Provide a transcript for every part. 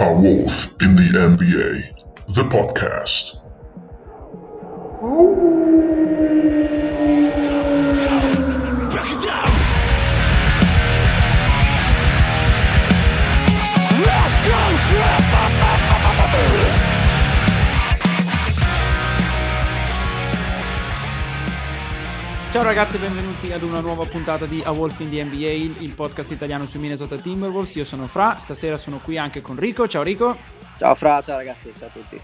A Wolf in the NBA, the podcast. Ciao ragazzi e benvenuti ad una nuova puntata di A Wolf in the NBA, il podcast italiano sui Minnesota Timberwolves. Io sono Fra, stasera sono qui anche con Rico. Ciao Rico. Ciao Fra, ciao ragazzi, ciao a tutti.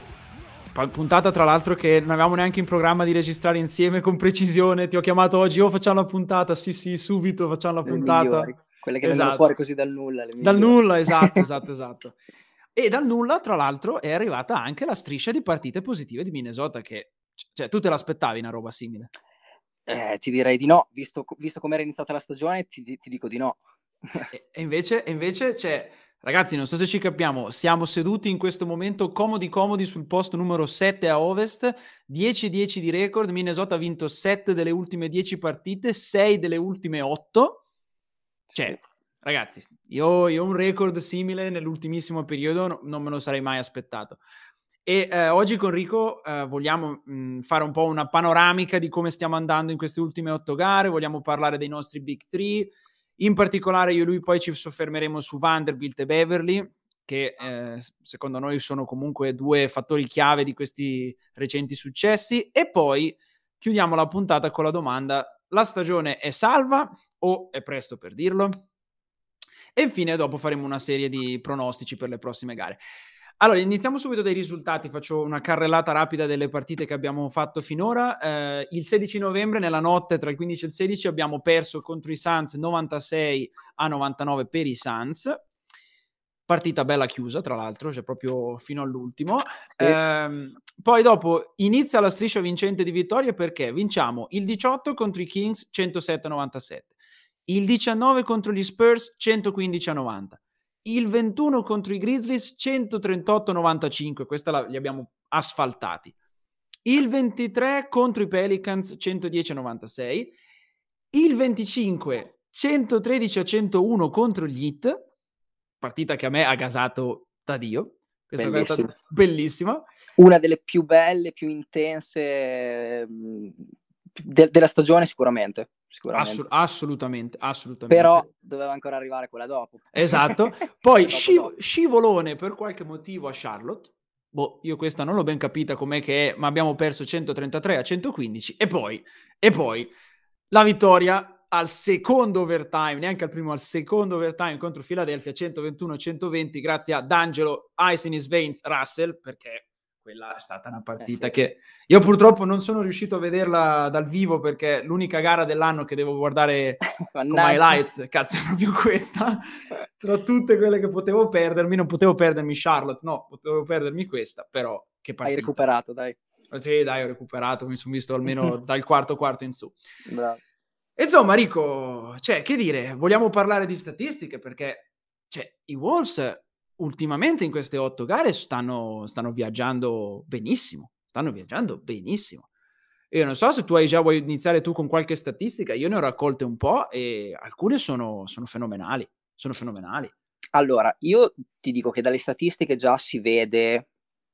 Puntata tra l'altro che non avevamo neanche in programma di registrare insieme con precisione. Ti ho chiamato oggi, oh facciamo la puntata, sì sì, subito facciamo la Le puntata. migliori, quelle che vengono Esatto. fuori così dal nulla. Dal nulla, esatto, esatto, esatto. E dal nulla, tra l'altro, è arrivata anche la striscia di partite positive di Minnesota che... Cioè, tu te l'aspettavi una roba simile? Eh, ti direi di no, visto, visto come era iniziata la stagione, ti, ti dico di no. E invece, invece c'è, ragazzi, non so se ci capiamo, siamo seduti in questo momento comodi comodi sul posto numero 7 a ovest, 10-10 di record, Minnesota ha vinto 7 delle ultime 10 partite, 6 delle ultime 8. Cioè, ragazzi, io, io un record simile nell'ultimissimo periodo no- non me lo sarei mai aspettato. E eh, oggi con Rico eh, vogliamo mh, fare un po' una panoramica di come stiamo andando in queste ultime otto gare, vogliamo parlare dei nostri big three, in particolare io e lui poi ci soffermeremo su Vanderbilt e Beverly, che eh, secondo noi sono comunque due fattori chiave di questi recenti successi, e poi chiudiamo la puntata con la domanda, la stagione è salva o è presto per dirlo? E infine dopo faremo una serie di pronostici per le prossime gare. Allora, iniziamo subito dai risultati, faccio una carrellata rapida delle partite che abbiamo fatto finora. Eh, il 16 novembre, nella notte tra il 15 e il 16, abbiamo perso contro i Suns 96 a 99 per i Suns. Partita bella chiusa, tra l'altro, cioè proprio fino all'ultimo. Sì. Ehm, poi dopo inizia la striscia vincente di vittorie perché vinciamo il 18 contro i Kings 107 a 97, il 19 contro gli Spurs 115 a 90, il 21 contro i Grizzlies 138 a 95, questa la- li abbiamo asfaltati. Il 23 contro i Pelicans 110 a 96, il 25 113 a 101 contro gli Heat, partita che a me ha gasato da Dio. Questa cosa è stata Bellissima. bellissima. Una delle più belle, più intense mh, de- della stagione sicuramente. Sicuramente. Assu- assolutamente, assolutamente. Però doveva ancora arrivare quella dopo. Esatto. Poi sciv- scivolone per qualche motivo a Charlotte. Boh, io questa non l'ho ben capita com'è che è, ma abbiamo perso 133 a 115 e poi, e poi la vittoria al secondo overtime, neanche al primo, al secondo overtime contro Philadelphia 121-120 grazie a D'Angelo Ice in his veins Russell perché quella è stata una partita sì. che io purtroppo non sono riuscito a vederla dal vivo perché l'unica gara dell'anno che devo guardare Mannaggia. highlights, cazzo, è proprio questa. Tra tutte quelle che potevo perdermi, non potevo perdermi Charlotte, no, potevo perdermi questa, però che Hai partita. recuperato, dai. Sì, dai, ho recuperato, mi sono visto almeno dal quarto quarto in su. Bravo. Insomma, Rico, cioè, che dire, vogliamo parlare di statistiche perché cioè, i Wolves ultimamente in queste otto gare stanno, stanno viaggiando benissimo, stanno viaggiando benissimo. Io non so se tu hai già vuoi iniziare tu con qualche statistica, io ne ho raccolte un po' e alcune sono, sono fenomenali, sono fenomenali. Allora, io ti dico che dalle statistiche già si vede,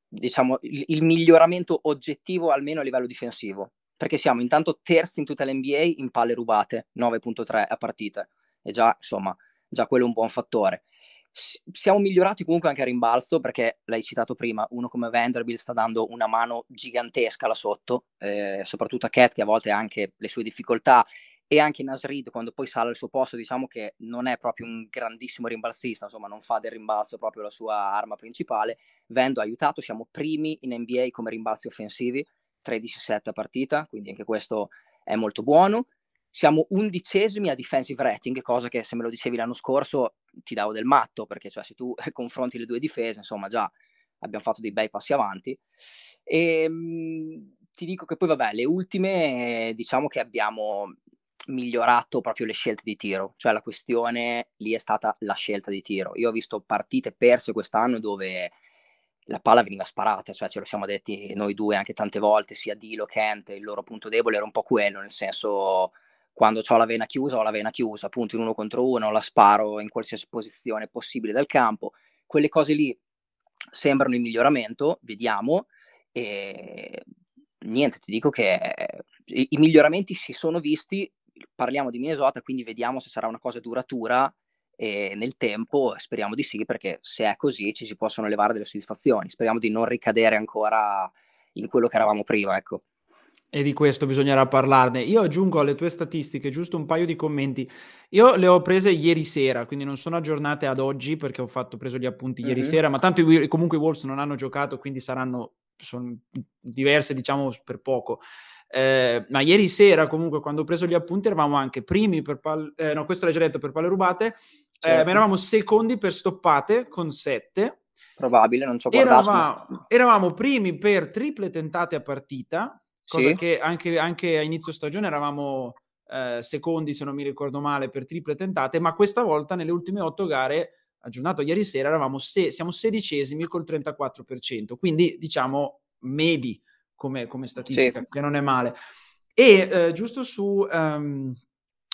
diciamo, il, il miglioramento oggettivo almeno a livello difensivo, perché siamo intanto terzi in tutta l'NBA in palle rubate, 9.3 a partita, e già, insomma, già quello è un buon fattore. Siamo migliorati comunque anche a rimbalzo, perché l'hai citato prima, uno come Vanderbilt sta dando una mano gigantesca là sotto, eh, soprattutto a Cat che a volte ha anche le sue difficoltà, e anche Nasrid quando poi sale al suo posto diciamo che non è proprio un grandissimo rimbalzista insomma non fa del rimbalzo proprio la sua arma principale. Vendo ha aiutato siamo primi in NBA come rimbalzi offensivi 13-7 a partita quindi anche questo è molto buono siamo undicesimi a defensive rating cosa che se me lo dicevi l'anno scorso ti davo del matto perché cioè, se tu confronti le due difese insomma già abbiamo fatto dei bei passi avanti e mh, ti dico che poi vabbè le ultime diciamo che abbiamo migliorato proprio le scelte di tiro, cioè la questione lì è stata la scelta di tiro. Io ho visto partite perse quest'anno dove la palla veniva sparata, cioè ce lo siamo detti noi due anche tante volte, sia Dilo che Kent, il loro punto debole era un po' quello, nel senso quando ho la vena chiusa ho la vena chiusa, appunto in uno contro uno, la sparo in qualsiasi posizione possibile del campo. Quelle cose lì sembrano in miglioramento, vediamo, e niente, ti dico che i, i miglioramenti si sono visti, parliamo di Minnesota, quindi vediamo se sarà una cosa duratura nel tempo speriamo di sì, perché se è così ci si possono levare delle soddisfazioni. Speriamo di non ricadere ancora in quello che eravamo prima, ecco. E di questo bisognerà parlarne. Io aggiungo alle tue statistiche giusto un paio di commenti. Io le ho prese ieri sera, quindi non sono aggiornate ad oggi perché ho fatto, preso gli appunti mm-hmm. ieri sera, ma tanto i, comunque i Wolves non hanno giocato, quindi saranno diverse, diciamo, per poco. Eh, ma ieri sera, comunque, quando ho preso gli appunti, eravamo anche primi per palle, eh, no, questo l'hai già detto per palle rubate, certo. eh, eravamo secondi per stoppate con sette. Probabile, non ci ho guardato. Eravamo, eravamo primi per triple tentate a partita, cosa sì. che anche, anche, a inizio stagione eravamo eh, secondi, se non mi ricordo male, per triple tentate, ma questa volta nelle ultime otto gare, aggiornato ieri sera, eravamo se- siamo sedicesimi col 34%, quindi diciamo medi come, come statistica, sì. che non è male. E eh, giusto su... Um,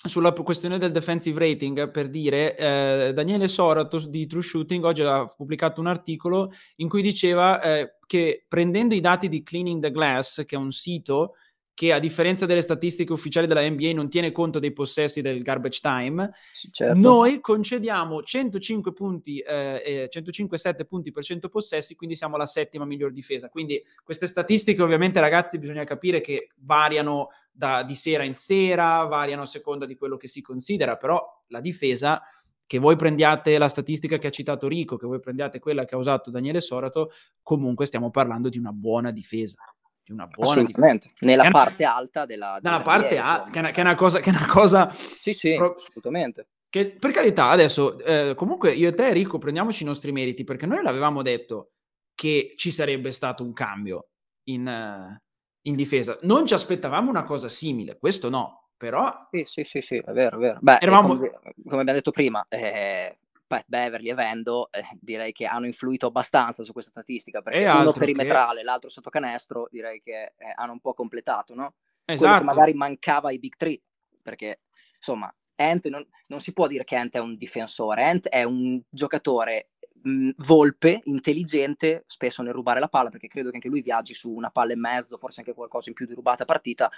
sulla questione del defensive rating, per dire, eh, Daniele Soratos di True Shooting oggi ha pubblicato un articolo in cui diceva eh, che prendendo i dati di Cleaning the Glass, che è un sito che a differenza delle statistiche ufficiali della NBA non tiene conto dei possessi del garbage time, certo. noi concediamo 105 punti, eh, 105-7 punti per 100 possessi, quindi siamo la settima miglior difesa. Quindi queste statistiche ovviamente ragazzi bisogna capire che variano da, di sera in sera, variano a seconda di quello che si considera, però la difesa che voi prendiate la statistica che ha citato Rico, che voi prendiate quella che ha usato Daniele Sorato, comunque stiamo parlando di una buona difesa di una buona Assolutamente, dif- nella parte una... alta della, della parte alta, che, che, è una cosa che è una cosa Sì, sì, pro... assolutamente. Che per carità, adesso eh, comunque io e te Enrico prendiamoci i nostri meriti perché noi l'avevamo detto che ci sarebbe stato un cambio in, uh, in difesa. Non ci aspettavamo una cosa simile, questo no, però Sì, sì, sì, sì, è vero, è vero. Beh, Eravamo... come, come abbiamo detto prima, eh, Pat Beverly e Vendo eh, direi che hanno influito abbastanza su questa statistica perché e uno perimetrale, che... l'altro sotto canestro direi che eh, hanno un po' completato, no? Esatto. magari mancava ai Big Three perché insomma Ant non, non, si può dire che Ant è un difensore, Ant è un giocatore mh, volpe, intelligente, spesso nel rubare la palla perché credo che anche lui viaggi su una palla e mezzo, forse anche qualcosa in più di rubata partita,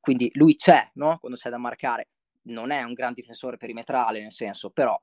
quindi lui c'è, no? Quando c'è da marcare. Non è un gran difensore perimetrale, nel senso, però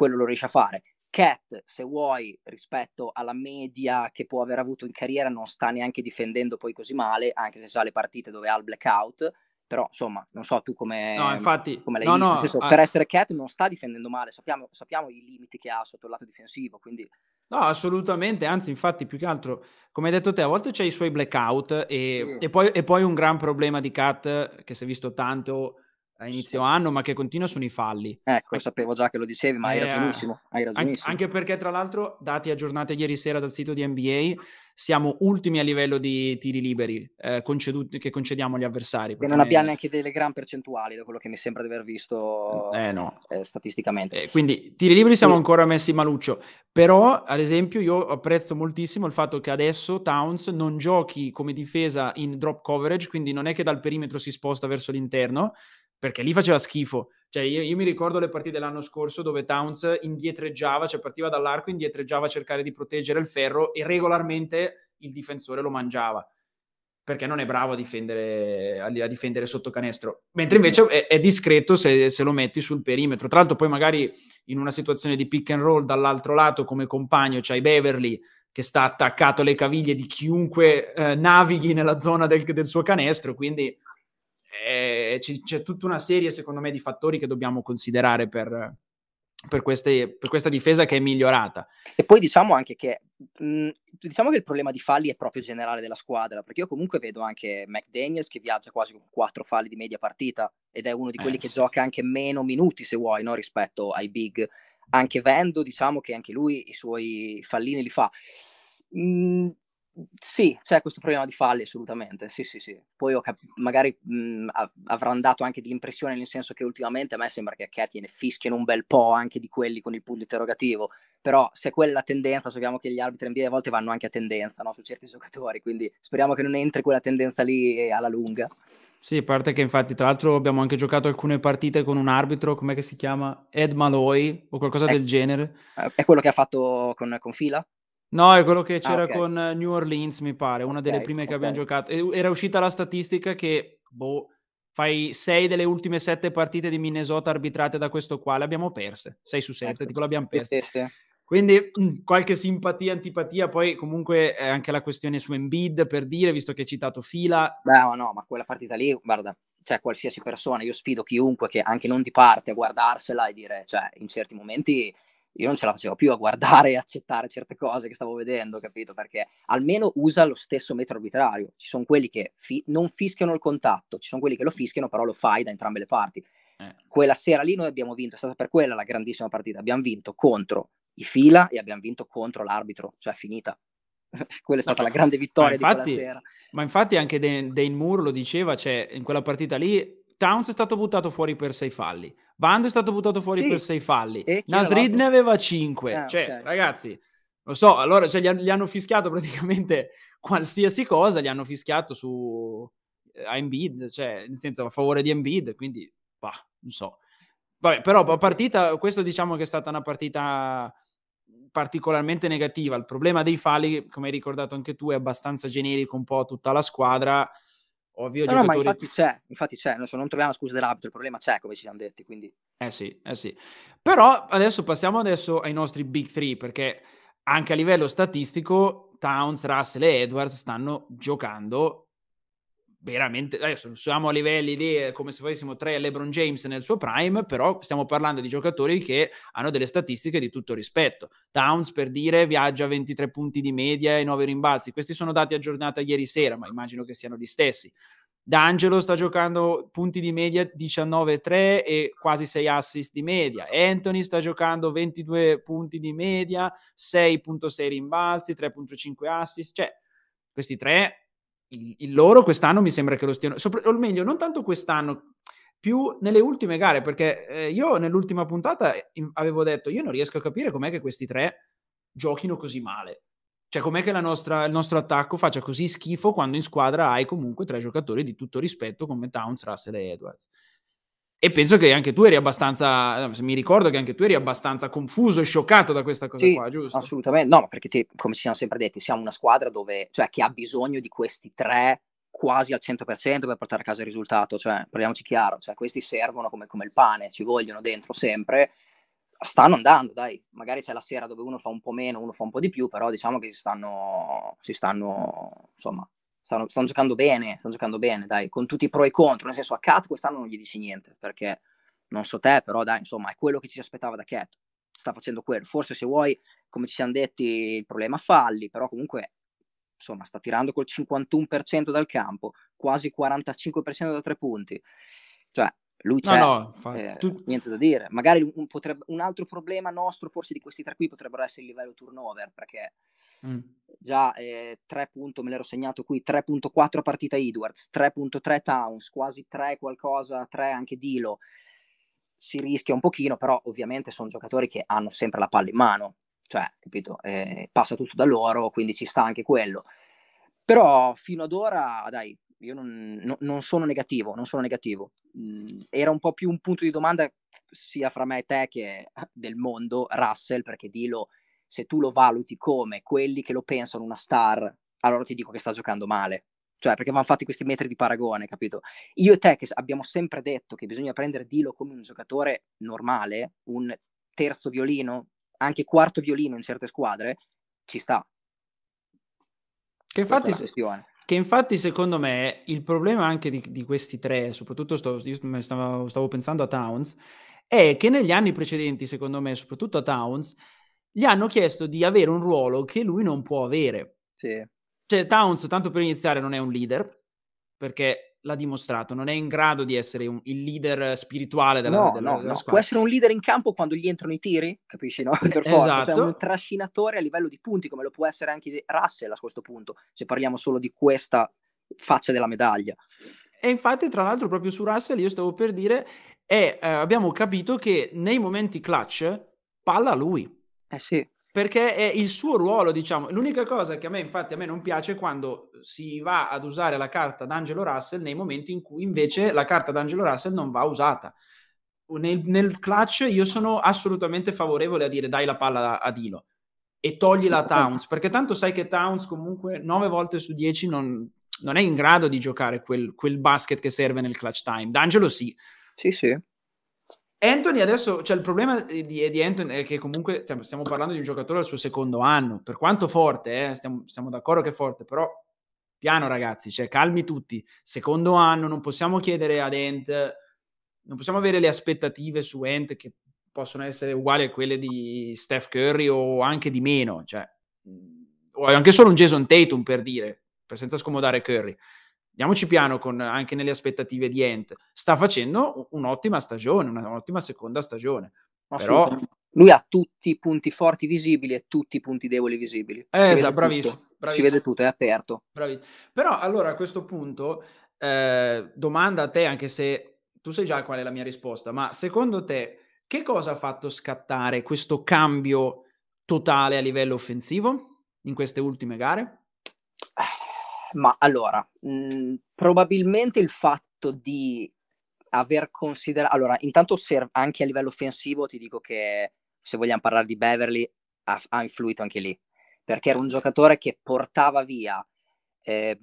quello lo riesce a fare. Cat, se vuoi, rispetto alla media che può aver avuto in carriera, non sta neanche difendendo poi così male, anche se sa le partite dove ha il blackout. Però, insomma, non so tu come, no, infatti, come l'hai no, visto. No, senso, ah, per essere Cat non sta difendendo male, sappiamo, sappiamo, i limiti che ha sotto il lato difensivo, quindi... No, assolutamente, anzi, infatti, più che altro, come hai detto te, a volte c'è i suoi blackout e, sì. e, poi, e poi un gran problema di Cat che si è visto tanto a inizio sì. anno, ma che continua sono i falli. Ecco, lo sapevo già che lo dicevi, ma eh, hai ragionissimo. Hai ragionissimo. Anche, anche, perché, tra l'altro, dati aggiornati ieri sera dal sito di NBA, siamo ultimi a livello di tiri liberi eh, conceduti, che concediamo agli avversari. E non abbiamo neanche delle gran percentuali, da quello che mi sembra di aver visto eh, no. eh, statisticamente. Eh, quindi, tiri liberi siamo ancora messi maluccio. Però, ad esempio, io apprezzo moltissimo il fatto che adesso Towns non giochi come difesa in drop coverage, quindi non è che dal perimetro si sposta verso l'interno, perché lì faceva schifo. Cioè, io, io, mi ricordo le partite dell'anno scorso dove Towns indietreggiava, cioè partiva dall'arco, indietreggiava a cercare di proteggere il ferro e regolarmente il difensore lo mangiava perché non è bravo a difendere, a, difendere sotto canestro, mentre invece è, è discreto se, se, lo metti sul perimetro. Tra l'altro, poi magari in una situazione di pick and roll dall'altro lato, come compagno, c'hai Beverly che sta attaccato alle caviglie di chiunque eh, navighi nella zona del, del suo canestro, quindi eh, c- c'è tutta una serie, secondo me, di fattori che dobbiamo considerare per, per, queste, per, questa difesa che è migliorata. E poi diciamo anche che mh, diciamo che il problema di falli è proprio generale della squadra, perché io comunque vedo anche McDaniels che viaggia quasi con quattro falli di media partita ed è uno di quelli eh, che sì. gioca anche meno minuti, se vuoi, no? rispetto ai big. Anche Vendo, diciamo che anche lui i suoi fallini li fa. Mh, sì, c'è questo problema di falli assolutamente, sì sì sì. Poi cap- magari mh, av- avranno dato anche dell'impressione nel senso che ultimamente a me sembra che Cat ne fischiano un bel po' anche di quelli con il punto interrogativo, però se quella tendenza, sappiamo che gli arbitri NBA a volte vanno anche a tendenza no? su certi giocatori, quindi speriamo che non entri quella tendenza lì alla lunga. Sì, a parte che infatti tra l'altro abbiamo anche giocato alcune partite con un arbitro, com'è che si chiama? Ed Malloy o qualcosa è, del genere. È quello che ha fatto con, con Fila? No, è quello che Ah, c'era ok. con New Orleans, mi pare, una delle Ok, prime che abbiamo giocato. E- Era uscita la statistica che, boh, fai 6 delle ultime 7 partite di Minnesota arbitrate da questo qua, le abbiamo perse. 6 su 7, Ecco. tipo l'abbiamo Sì, perse. sì, sì. Quindi mh, qualche simpatia, antipatia, poi comunque è anche la questione su Embiid, per dire, visto che hai citato Fila. Beh, ma no, ma quella partita lì, guarda, cioè qualsiasi persona, io sfido chiunque che anche non di parte a guardarsela e dire, cioè, in certi momenti io non ce la facevo più a guardare e accettare certe cose che stavo vedendo, capito? Perché almeno usa lo stesso metro arbitrario. Ci sono quelli che fi- non fischiano il contatto, ci sono quelli che lo fischiano, però lo fai da entrambe le parti. Eh. Quella sera lì noi abbiamo vinto, è stata per quella la grandissima partita. Abbiamo vinto contro i fila e abbiamo vinto contro l'arbitro, cioè finita. quella è stata No, la grande vittoria infatti, di quella sera. Ma infatti anche Dan, Dane Moore lo diceva, cioè in quella partita lì Towns è stato buttato fuori per sei falli, Bando è stato buttato fuori Sì. per sei falli, Nasrid ne aveva cinque, Ah, cioè ok. ragazzi, lo so, allora cioè, gli, han- gli hanno fischiato praticamente qualsiasi cosa, gli hanno fischiato su eh, a Embiid, cioè nel senso a favore di Embiid, quindi bah, non so. Vabbè, però partita, questo diciamo che è stata una partita particolarmente negativa. Il problema dei falli, come hai ricordato anche tu, è abbastanza generico un po' tutta la squadra. Ovvio, No, no, ma giocatori... infatti c'è, infatti c'è, adesso non troviamo scuse dell'arbitro, il problema c'è, come ci siamo detti, quindi Eh sì, eh sì. Però adesso passiamo adesso ai nostri big three, perché anche a livello statistico Towns, Russell e Edwards stanno giocando veramente adesso siamo a livelli di eh, come se fossimo tre LeBron James nel suo prime, però stiamo parlando di giocatori che hanno delle statistiche di tutto rispetto. Towns per dire viaggia a 23 punti di media e 9 rimbalzi. Questi sono dati aggiornati ieri sera, ma immagino che siano gli stessi. D'Angelo sta giocando punti di media 19,3 e quasi 6 assist di media. Anthony sta giocando 22 punti di media, 6.6 rimbalzi, 3.5 assist. Cioè, questi tre, il, il loro quest'anno mi sembra che lo stiano, sopra, o meglio, non tanto quest'anno, più nelle ultime gare, perché eh, io nell'ultima puntata in, avevo detto, io non riesco a capire com'è che questi tre giochino così male. Cioè, com'è che nostra, il nostro attacco faccia così schifo quando in squadra hai comunque tre giocatori di tutto rispetto come Towns, Russell e Edwards. E penso che anche tu eri abbastanza, mi ricordo che anche tu eri abbastanza confuso e scioccato da questa cosa sì, qua, giusto? assolutamente, no, perché te, come ci siamo sempre detti, siamo una squadra dove, cioè, che ha bisogno di questi tre quasi al 100% per portare a casa il risultato, cioè, parliamoci chiaro, cioè, questi servono come, come il pane, ci vogliono dentro sempre, stanno andando, dai, magari c'è la sera dove uno fa un po' meno, uno fa un po' di più, però diciamo che si stanno, si stanno insomma, stanno, stanno giocando bene, stanno giocando bene, dai, con tutti i pro e i contro, nel senso a Cat quest'anno non gli dici niente, perché non so te, però dai, insomma, è quello che ci aspettava da Cat, sta facendo quello, forse se vuoi, come ci siamo detti, il problema falli, però comunque, insomma, sta tirando col 51% dal campo, quasi 45% da tre punti, lui c'è, no, no, eh, tu... niente da dire. Magari un, potrebbe, un, altro problema nostro, forse di questi tre qui, potrebbero essere il livello turnover, perché mm. già eh, 3 punto, me l'ero segnato qui, 3.4 partita Edwards, 3.3 Towns, quasi 3 qualcosa, 3 anche Dilo. Si rischia un pochino, però ovviamente sono giocatori che hanno sempre la palla in mano, cioè, capito, eh, passa tutto da loro, quindi ci sta anche quello. Però fino ad ora, dai, io non, no, non, sono negativo, non sono negativo. Mm, era un po' più un punto di domanda sia fra me e te che del mondo, Russell, perché Dilo, se tu lo valuti come quelli che lo pensano una star, allora ti dico che sta giocando male. Cioè, perché vanno fatti questi metri di paragone, capito? Io e te che abbiamo sempre detto che bisogna prendere Dilo come un giocatore normale, un terzo violino, anche quarto violino in certe squadre, ci sta. Che infatti, che infatti, secondo me, il problema anche di, di questi tre, soprattutto sto, io stavo, stavo, pensando a Towns, è che negli anni precedenti, secondo me, soprattutto a Towns, gli hanno chiesto di avere un ruolo che lui non può avere. Sì. Cioè, Towns, tanto per iniziare, non è un leader, perché l'ha dimostrato, non è in grado di essere un, il leader spirituale della, no, della, no, della no. squadra. Può essere un leader in campo quando gli entrano i tiri, capisci, no? Per forza, esatto. cioè un trascinatore a livello di punti, come lo può essere anche Russell a questo punto, se parliamo solo di questa faccia della medaglia. E infatti, tra l'altro, proprio su Russell io stavo per dire, e eh, abbiamo capito che nei momenti clutch palla lui. Eh sì. Perché è il suo ruolo, diciamo. L'unica cosa che a me, infatti, a me non piace è quando si va ad usare la carta d'Angelo Russell nei momenti in cui invece la carta d'Angelo Russell non va usata. Nel, nel clutch io sono assolutamente favorevole a dire dai la palla a, Dilo. e togli la Towns, perché tanto sai che Towns comunque 9 volte su 10 non, non è in grado di giocare quel, quel, basket che serve nel clutch time. D'Angelo sì. Sì, sì. Anthony adesso, cioè il problema di, di, Anthony è che comunque stiamo parlando di un giocatore al suo secondo anno, per quanto forte, eh, stiamo, stiamo d'accordo che è forte, però piano ragazzi, cioè calmi tutti, secondo anno non possiamo chiedere ad Ant, non possiamo avere le aspettative su Ant che possono essere uguali a quelle di Steph Curry o anche di meno, cioè, o anche solo un Jason Tatum per dire, per senza scomodare Curry. Andiamoci piano con, anche nelle aspettative di Ant. Sta facendo un'ottima stagione, un'ottima seconda stagione. Però... Lui ha tutti i punti forti visibili e tutti i punti deboli visibili. Eh, esatto, bravissimo, bravissimo, Si vede tutto, è aperto. Bravissimo. Però allora a questo punto, eh, domanda a te, anche se tu sai già qual è la mia risposta, ma secondo te che cosa ha fatto scattare questo cambio totale a livello offensivo in queste ultime gare? Ma allora, mh, mhmm, probabilmente il fatto di aver considerato... Allora, intanto anche a livello offensivo ti dico che se vogliamo parlare di Beverly ha, ha influito anche lì, perché era un giocatore che portava via eh,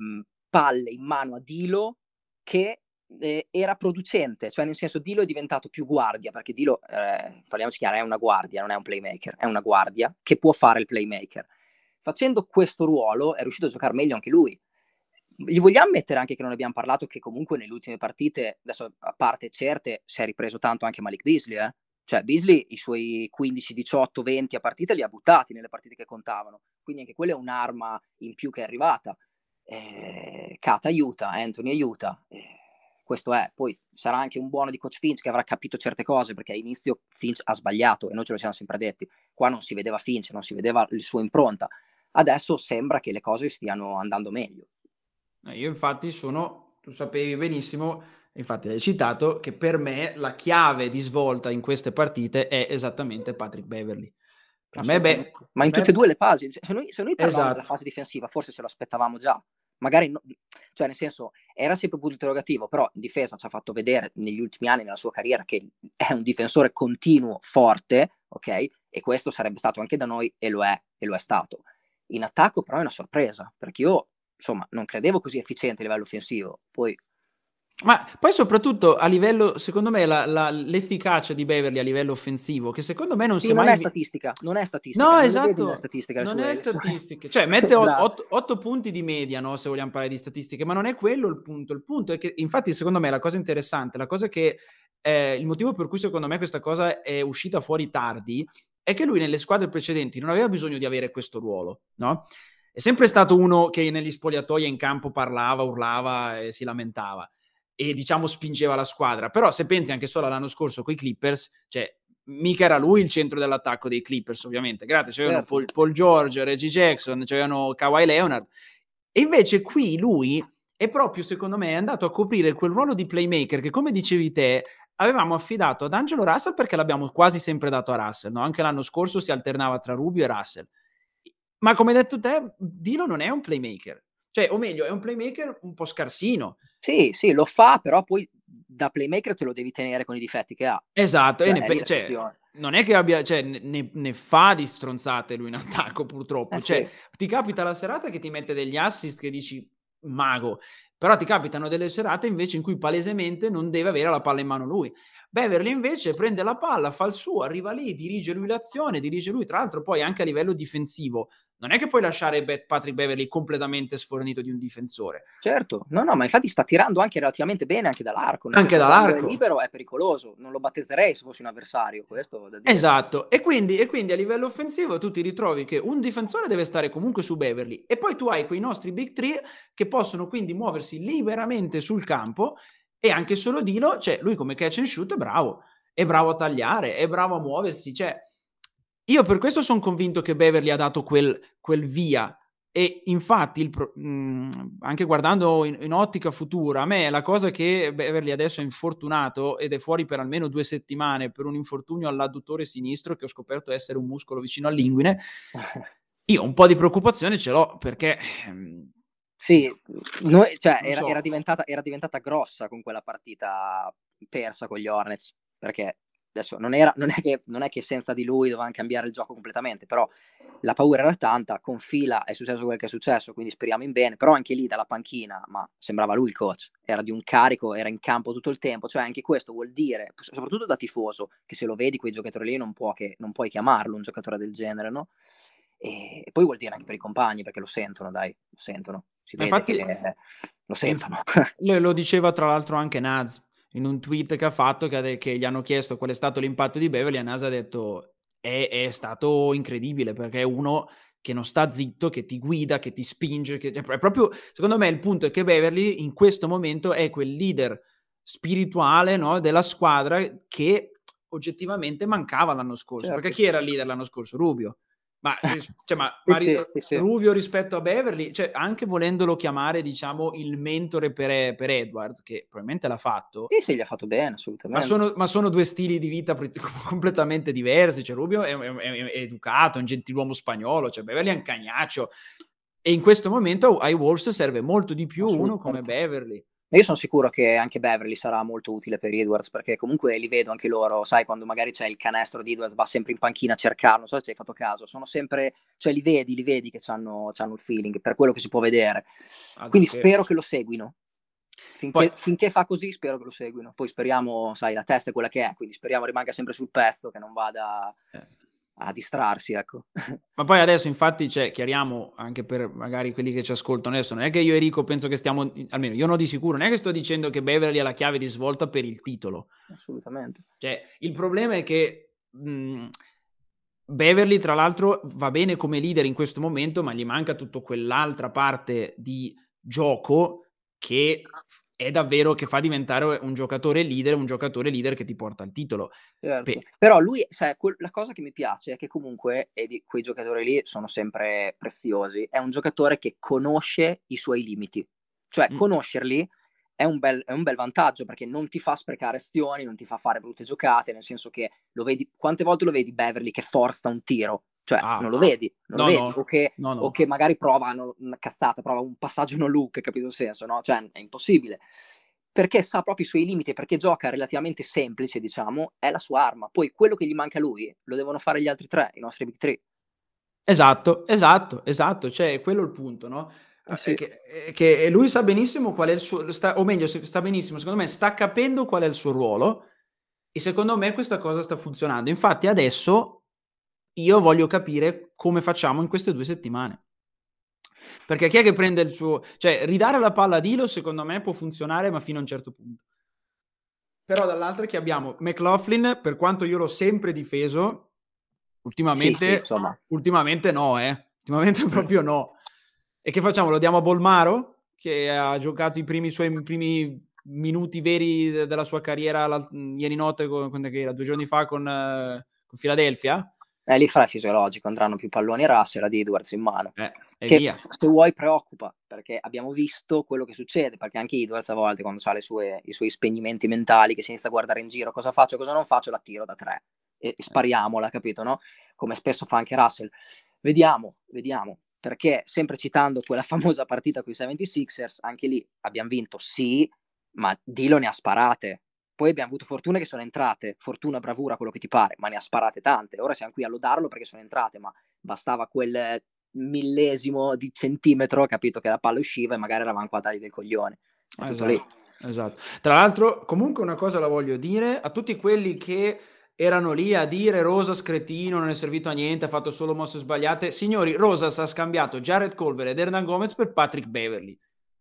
palle in mano a Dilo che eh, era producente, cioè nel senso Dilo è diventato più guardia, perché Dilo, eh, parliamoci chiaro, è una guardia, non è un playmaker, è una guardia che può fare il playmaker. Facendo questo ruolo è riuscito a giocare meglio anche lui. Gli vogliamo mettere anche che non abbiamo parlato che comunque nelle ultime partite, adesso a parte certe, si è ripreso tanto anche Malik Beasley, eh? Cioè Beasley i suoi 15, 18, 20 a partita li ha buttati nelle partite che contavano, quindi anche quella è un'arma in più che è arrivata. Eh, aiuta, Anthony aiuta. Eh, questo è. Poi sarà anche un buono di coach Finch che avrà capito certe cose perché all'inizio Finch ha sbagliato e noi ce lo siamo sempre detti. Qua non si vedeva Finch, non si vedeva la sua impronta. Adesso sembra che le cose stiano andando meglio. Io infatti sono, tu sapevi benissimo, infatti l'hai citato, che per me la chiave di svolta in queste partite è esattamente Patrick Beverly. Me, beh, ma in tutte e due le fasi, se noi, se noi parliamo esatto. della fase difensiva, forse ce lo aspettavamo già magari, no, cioè nel senso, era sempre un punto interrogativo, però in difesa ci ha fatto vedere negli ultimi anni nella sua carriera che è un difensore continuo, forte, ok? E questo sarebbe stato anche da noi e lo è, e lo è stato. In attacco però è una sorpresa, perché io, insomma, non credevo così efficiente a livello offensivo, poi ma poi soprattutto a livello, secondo me, la, la, l'efficacia di Beverly a livello offensivo, che secondo me non sì, si non mai... è statistica, non è statistica. No, non esatto, statistica, non è statistica. Cioè, mette 8 punti di media, no, se vogliamo parlare di statistiche, ma non è quello il punto. Il punto è che, infatti, secondo me, la cosa interessante, la cosa che... Eh, il motivo per cui secondo me questa cosa è uscita fuori tardi è che lui nelle squadre precedenti non aveva bisogno di avere questo ruolo, no? È sempre stato uno che negli spogliatoi in campo parlava, urlava e si lamentava e diciamo spingeva la squadra. Però se pensi anche solo all'anno scorso con i Clippers, cioè mica era lui il centro dell'attacco dei Clippers, ovviamente. Grazie, c'erano certo. Paul, Paul, George, Reggie Jackson, c'erano Kawhi Leonard. E invece qui lui è proprio, secondo me, è andato a coprire quel ruolo di playmaker che, come dicevi te, avevamo affidato ad Angelo Russell perché l'abbiamo quasi sempre dato a Russell. No? Anche l'anno scorso si alternava tra Rubio e Russell. Ma come hai detto te, Dilo non è un playmaker. Cioè, o meglio, è un playmaker un po' scarsino. Sì, sì, lo fa, però poi da playmaker te lo devi tenere con i difetti che ha. Esatto, cioè, e ne, cioè, non è che abbia, cioè, ne, ne, fa di stronzate lui in attacco purtroppo. Eh, cioè, sì. ti capita la serata che ti mette degli assist che dici mago, però ti capitano delle serate invece in cui palesemente non deve avere la palla in mano lui. Beverly invece prende la palla, fa il suo, arriva lì, dirige lui l'azione, dirige lui, tra l'altro poi anche a livello difensivo. Non è che puoi lasciare Patrick Beverly completamente sfornito di un difensore. Certo, no, no, ma infatti sta tirando anche relativamente bene anche dall'arco. Anche dall'arco. È libero è pericoloso, non lo battezzerei se fossi un avversario, questo Esatto, e quindi, e quindi a livello offensivo tu ti ritrovi che un difensore deve stare comunque su Beverly e poi tu hai quei nostri big three che possono quindi muoversi liberamente sul campo e anche solo Dilo, cioè lui come catch and shoot è bravo, è bravo a tagliare, è bravo a muoversi, cioè io per questo sono convinto che Beverly ha dato quel, quel via. E infatti, pro- mh, mhmm, anche guardando in, in, ottica futura, a me la cosa che Beverly adesso è infortunato ed è fuori per almeno due settimane per un infortunio all'adduttore sinistro che ho scoperto essere un muscolo vicino all'inguine, io un po' di preoccupazione ce l'ho perché ehm, sì, noi, cioè, era, so. era, diventata, era, diventata, grossa con quella partita persa con gli Hornets, perché adesso non, era, non, è che, non è che senza di lui dovevano cambiare il gioco completamente, però la paura era tanta, con fila è successo quel che è successo, quindi speriamo in bene, però anche lì dalla panchina, ma sembrava lui il coach, era di un carico, era in campo tutto il tempo, cioè anche questo vuol dire, soprattutto da tifoso, che se lo vedi quei giocatori lì non, può che, non puoi chiamarlo un giocatore del genere, no? E, e poi vuol dire anche per i compagni, perché lo sentono, dai, lo sentono, si vede Infatti, che lo sentono. lo diceva tra l'altro anche Naz, in un tweet che ha fatto che, che, gli hanno chiesto qual è stato l'impatto di Beverly, a NASA ha detto è, è, stato incredibile perché è uno che non sta zitto, che ti guida, che ti spinge, che, è proprio, secondo me il punto è che Beverly in questo momento è quel leader spirituale no, della squadra che oggettivamente mancava l'anno scorso, certo. perché chi era il leader l'anno scorso? Rubio. Ma, cioè, ma, ma sì, sì, sì, Rubio rispetto a Beverly, cioè, anche volendolo chiamare, diciamo, il mentore per, per, Edwards, che probabilmente l'ha fatto. Sì, sì, gli ha fatto bene, assolutamente. Ma sono, ma sono due stili di vita completamente diversi. Cioè, Rubio è, è, è, educato, è un gentiluomo spagnolo, cioè Beverly è un cagnaccio. E in questo momento ai Wolves serve molto di più uno come Beverly. Io sono sicuro che anche Beverly sarà molto utile per Edwards perché comunque li vedo anche loro, sai, quando magari c'è il canestro di Edwards va sempre in panchina a cercarlo, non so se ci hai fatto caso, sono sempre, cioè li vedi, li vedi che hanno il feeling per quello che si può vedere. Ah, Quindi perché... spero che lo seguino. Finché, Poi... finché, fa così spero che lo seguino. Poi speriamo, sai, la testa è quella che è, quindi speriamo rimanga sempre sul pezzo, che non vada... Eh a distrarsi, ecco. Ma poi adesso infatti, cioè, chiariamo anche per magari quelli che ci ascoltano adesso, non è che io e Rico penso che stiamo, almeno io non di sicuro, non è che sto dicendo che Beverly è la chiave di svolta per il titolo. Assolutamente. Cioè, il problema è che mh, Beverly, tra l'altro, va bene come leader in questo momento, ma gli manca tutta quell'altra parte di gioco che è davvero che fa diventare un giocatore leader, un giocatore leader che ti porta al titolo. Certo. Pe- Però lui, sai, que- la cosa che mi piace è che comunque, e di quei giocatori lì sono sempre preziosi, è un giocatore che conosce i suoi limiti. Cioè, mm. conoscerli è un, bel, è un, bel, vantaggio perché non ti fa sprecare azioni, non ti fa fare brutte giocate, nel senso che lo vedi, quante volte lo vedi Beverly che forza un tiro? Cioè, ah, non lo vedi, non no, lo vedi. No. O, che, no, o, che, magari prova una cazzata, prova un passaggio no look, capito il senso, no? Cioè, è impossibile. Perché sa proprio i suoi limiti, perché gioca relativamente semplice, diciamo, è la sua arma. Poi quello che gli manca a lui lo devono fare gli altri tre, i nostri big three. Esatto, esatto, esatto, cioè quello è il punto, no? Ah, sì. che, che, lui sa benissimo qual è il suo, sta, o meglio, sta benissimo, secondo me sta capendo qual è il suo ruolo e secondo me questa cosa sta funzionando. Infatti adesso io voglio capire come facciamo in queste due settimane. Perché chi è che prende il suo... Cioè, ridare la palla a Dilo, secondo me, può funzionare, ma fino a un certo punto. Però dall'altro che abbiamo McLaughlin, per quanto io l'ho sempre difeso, ultimamente, sì, sì, ultimamente no, eh. Ultimamente proprio no. E che facciamo? Lo diamo a Bolmaro, che ha giocato i primi suoi i primi minuti veri della sua carriera ieri notte, con, con, due giorni fa con, uh, con Philadelphia? Eh, lì farà fisiologico, andranno più palloni Russell a di Edwards in mano. Eh, che via. se vuoi preoccupa, perché abbiamo visto quello che succede, perché anche Edwards a volte quando ha i suoi spegnimenti mentali, che si inizia a guardare in giro, cosa faccio, cosa non faccio, la tiro da tre e, e eh. spariamola, capito, no? Come spesso fa anche Russell. Vediamo, vediamo, perché sempre citando quella famosa partita con i 76ers, anche lì abbiamo vinto sì, ma Dilo ne ha sparate, poi abbiamo avuto fortune che sono entrate, fortuna, bravura, quello che ti pare, ma ne ha sparate tante. Ora siamo qui a lodarlo perché sono entrate, ma bastava quel millesimo di centimetro, capito, che la palla usciva e magari eravamo quadrati del coglione. È esatto, esatto. Tra l'altro, comunque una cosa la voglio dire a tutti quelli che erano lì a dire Rosa scretino, non è servito a niente, ha fatto solo mosse sbagliate. Signori, Rosa ha scambiato Jared Colver ed Hernan Gomez per Patrick Beverly.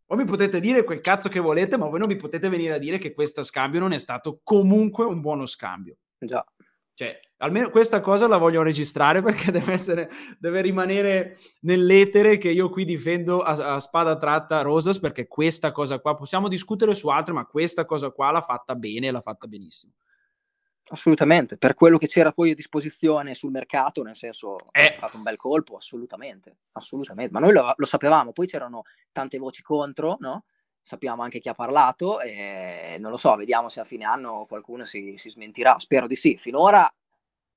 O mi potete dire quel cazzo che volete, ma voi non mi potete venire a dire che questo scambio non è stato comunque un buono scambio. Già. Cioè, almeno questa cosa la voglio registrare perché deve, essere, deve rimanere nell'etere che io qui difendo a, a, spada tratta Rosas perché questa cosa qua, possiamo discutere su altre, ma questa cosa qua l'ha fatta bene, l'ha fatta benissimo. Assolutamente, per quello che c'era poi a disposizione sul mercato, nel senso, eh. ha fatto un bel colpo, assolutamente, assolutamente. Ma noi lo, lo, sapevamo, poi c'erano tante voci contro, no? Sappiamo anche chi ha parlato e non lo so, vediamo se a fine anno qualcuno si, si smentirà. Spero di sì. Finora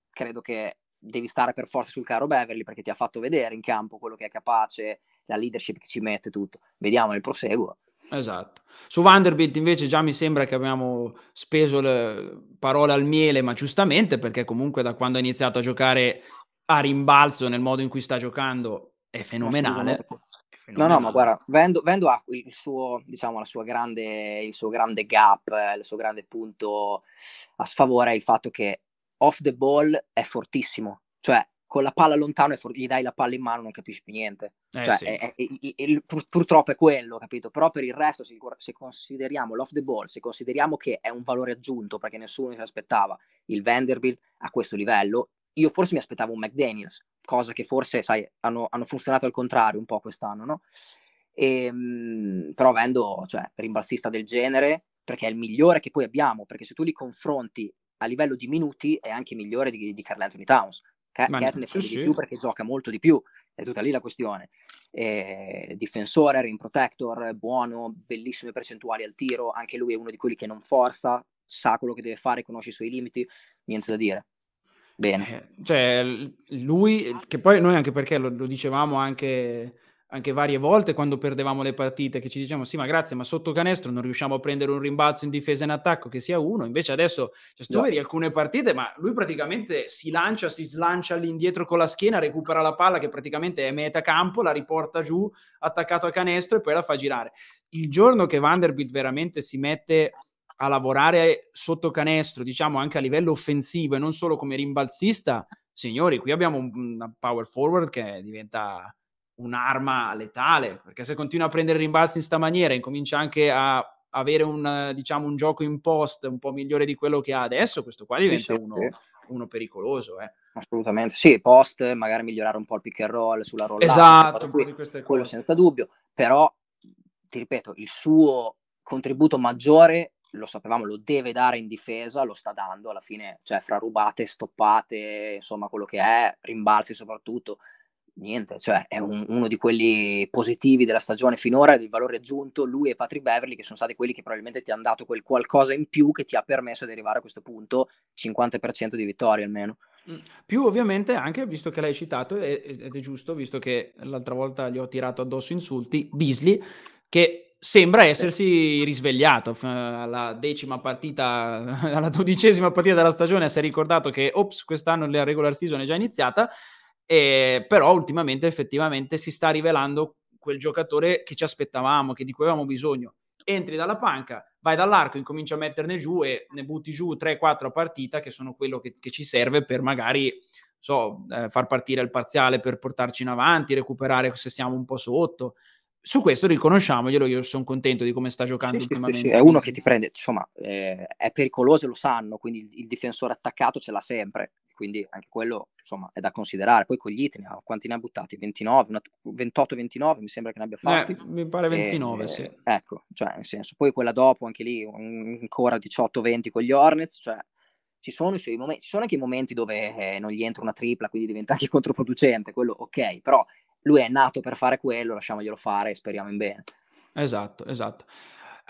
credo che devi stare per forza sul caro Beverly perché ti ha fatto vedere in campo quello che è capace, la leadership che ci mette tutto. Vediamo nel proseguo. Esatto. Su Vanderbilt invece già mi sembra che abbiamo speso le parole al miele, ma giustamente perché comunque da quando ha iniziato a giocare a rimbalzo nel modo in cui sta giocando è fenomenale. È fenomenale. No, no, ma guarda, Vendo, Vendo ha il suo, diciamo, la sua grande, il suo grande gap, il suo grande punto a sfavore è il fatto che off the ball è fortissimo, cioè con la palla lontano e for- gli dai la palla in mano non capisci più niente. Eh, cioè, sì. è, è, è, pur, purtroppo è quello, capito? Però per il resto, se, se, consideriamo l'off the ball, se consideriamo che è un valore aggiunto perché nessuno si aspettava il Vanderbilt a questo livello, io forse mi aspettavo un McDaniels, cosa che forse, sai, hanno, hanno funzionato al contrario un po' quest'anno, no? E, ehm, però avendo, cioè, rimbalzista del genere, perché è il migliore che poi abbiamo, perché se tu li confronti a livello di minuti è anche migliore di, di Carl Anthony Towns. Cat ne fa sì, di più perché gioca molto di più, è tutta lì la questione. Eh, difensore, rim protector, buono, bellissime percentuali al tiro, anche lui è uno di quelli che non forza, sa quello che deve fare, conosce i suoi limiti, niente da dire. Bene. Eh, cioè, lui, che poi noi anche perché lo, lo dicevamo anche anche varie volte quando perdevamo le partite che ci diciamo sì ma grazie ma sotto canestro non riusciamo a prendere un rimbalzo in difesa e in attacco che sia uno. Invece adesso cioè, tu vedi alcune partite ma lui praticamente si lancia si slancia all'indietro con la schiena recupera la palla che praticamente è metà campo la riporta giù attaccato a canestro e poi la fa girare. Il giorno che Vanderbilt veramente si mette a lavorare sotto canestro diciamo anche a livello offensivo e non solo come rimbalzista signori qui abbiamo un, una power forward che diventa un'arma letale, perché se continua a prendere rimbalzi in sta maniera, incomincia anche a avere un, diciamo, un gioco in post un po' migliore di quello che ha adesso, questo qua diventa sì, uno, sì. uno, pericoloso. Eh. Assolutamente, sì, post, magari migliorare un po' il pick and roll sulla roll esatto, qui, quello senza dubbio, però ti ripeto, il suo contributo maggiore lo sapevamo, lo deve dare in difesa, lo sta dando alla fine, cioè fra rubate, stoppate, insomma quello che è, rimbalzi soprattutto, niente, cioè è un, uno di quelli positivi della stagione finora, il valore aggiunto, lui e Patrick Beverly che sono stati quelli che probabilmente ti hanno dato quel qualcosa in più che ti ha permesso di arrivare a questo punto, 50% di vittorie almeno. Mm. Più ovviamente anche, visto che l'hai citato, ed è giusto, visto che l'altra volta gli ho tirato addosso insulti, Beasley, che sembra essersi risvegliato alla decima partita, alla dodicesima partita della stagione, si è ricordato che, ops, quest'anno la regular season è già iniziata, eh, però ultimamente effettivamente si sta rivelando quel giocatore che ci aspettavamo, che di cui avevamo bisogno. Entri dalla panca, vai dall'arco, incominci a metterne giù e ne butti giù 3-4 a partita, che sono quello che, che ci serve per magari so, eh, far partire il parziale per portarci in avanti, recuperare se siamo un po' sotto. Su questo riconosciamoglielo, io sono contento di come sta giocando sì, ultimamente. Sì, sì, è uno che ti prende, insomma, eh, è pericoloso e lo sanno, quindi il, il difensore attaccato ce l'ha sempre quindi anche quello insomma è da considerare. Poi con gli itni, quanti ne ha buttati? 29, 28-29 mi sembra che ne abbia fatti. Eh, mi pare 29, e, sì. Ecco, cioè nel senso, poi quella dopo anche lì ancora 18-20 con gli Hornets, cioè ci sono, i suoi momenti, ci sono anche i momenti dove eh, non gli entra una tripla, quindi diventa anche controproducente, quello ok, però lui è nato per fare quello, lasciamoglielo fare e speriamo in bene. Esatto, esatto.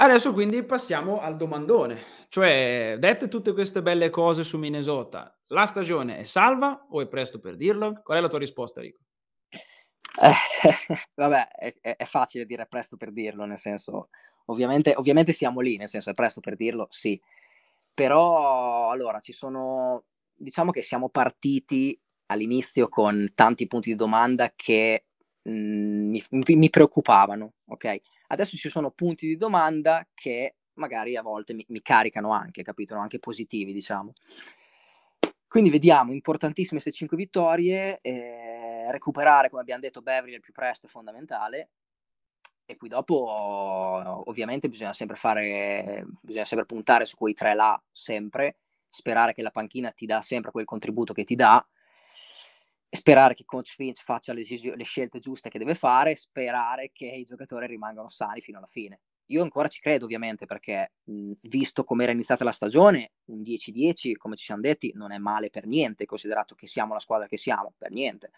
Adesso quindi passiamo al domandone, cioè dette tutte queste belle cose su Minnesota, la stagione è salva o è presto per dirlo? Qual è la tua risposta, Rico? Eh, vabbè, è, è, facile dire presto per dirlo, nel senso, ovviamente, ovviamente siamo lì, nel senso è presto per dirlo, sì. Però, allora, ci sono, diciamo che siamo partiti all'inizio con tanti punti di domanda che mh, mm, mi, mi preoccupavano, ok? Adesso ci sono punti di domanda che magari a volte mi, mi caricano anche, capito? Anche positivi, diciamo. Quindi vediamo, importantissime queste 5 vittorie, eh, recuperare, come abbiamo detto, Beverly il più presto è fondamentale. E poi dopo, ovviamente, bisogna sempre fare, bisogna sempre puntare su quei tre là, sempre, sperare che la panchina ti dà sempre quel contributo che ti dà, sperare che Coach Finch faccia le, le, scelte giuste che deve fare, sperare che i giocatori rimangano sani fino alla fine. Io ancora ci credo ovviamente perché mh, visto come era iniziata la stagione, un 10-10 come ci siamo detti non è male per niente, considerato che siamo la squadra che siamo, per niente.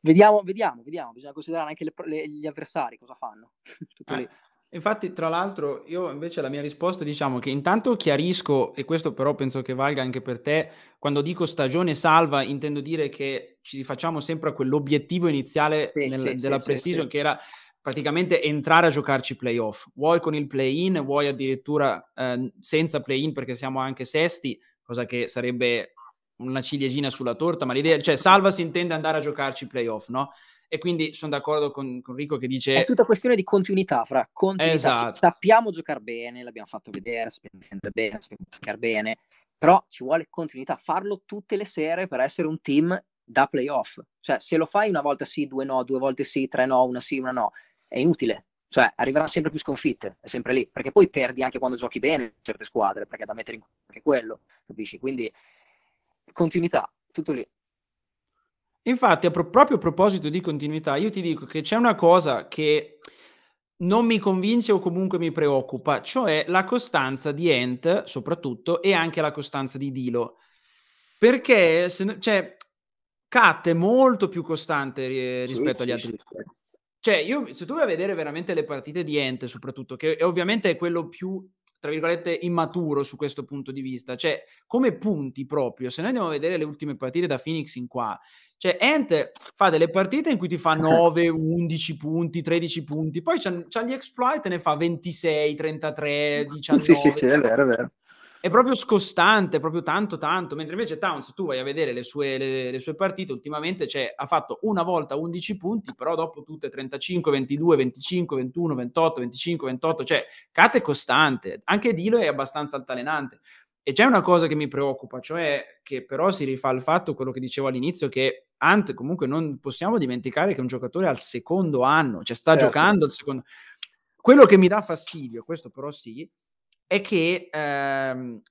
Vediamo, vediamo, vediamo, bisogna considerare anche le, le, gli avversari cosa fanno. Tutto eh. Infatti, tra l'altro, io invece la mia risposta diciamo che intanto chiarisco, e questo però penso che valga anche per te, quando dico stagione salva intendo dire che ci facciamo sempre a quell'obiettivo iniziale sì, nel, sì, della sì, pre-season che era praticamente entrare a giocarci playoff. Vuoi con il play-in, vuoi addirittura eh, senza play-in perché siamo anche sesti, cosa che sarebbe una ciliegina sulla torta, ma l'idea, cioè Salva si intende andare a giocarci playoff, no? E quindi sono d'accordo con, con Rico che dice... È tutta questione di continuità, fra continuità. Esatto. Sappiamo giocare bene, l'abbiamo fatto vedere, sappiamo difendere bene, sappiamo giocare bene, però ci vuole continuità, farlo tutte le sere per essere un team da playoff. Cioè, se lo fai una volta sì, due no, due volte sì, tre no, una sì, una no, è inutile. Cioè, arriveranno sempre più sconfitte, è sempre lì, perché poi perdi anche quando giochi bene certe squadre, perché è da mettere in conto anche quello, capisci? Quindi continuità, tutto lì. Infatti, a pro- proprio a proposito di continuità, io ti dico che c'è una cosa che non mi convince o comunque mi preoccupa, cioè la costanza di Ent, soprattutto, e anche la costanza di Dilo. Perché, se, cioè, Cat è molto più costante rispetto agli altri. Cioè, io, se tu vai a vedere veramente le partite di Ent, soprattutto, che è, ovviamente è quello più, tra virgolette, immaturo su questo punto di vista, cioè, come punti proprio, se noi andiamo a vedere le ultime partite da Phoenix in qua, cioè, Ant fa delle partite in cui ti fa 9, 11 punti, 13 punti, poi c'ha, c'ha gli exploit e ne fa 26, 33, 19. Sì, sì, sì, è vero, è vero è proprio scostante, proprio tanto tanto, mentre invece Towns, tu vai a vedere le sue, le, le sue partite, ultimamente cioè, ha fatto una volta 11 punti, però dopo tutte 35, 22, 25, 21, 28, 25, 28, cioè Kat è costante, anche Dilo è abbastanza altalenante. E c'è una cosa che mi preoccupa, cioè che però si rifà al fatto, quello che dicevo all'inizio, che Ant comunque non possiamo dimenticare che è un giocatore al secondo anno, cioè sta certo. giocando al secondo... Quello che mi dà fastidio, questo però sì, è che ehm,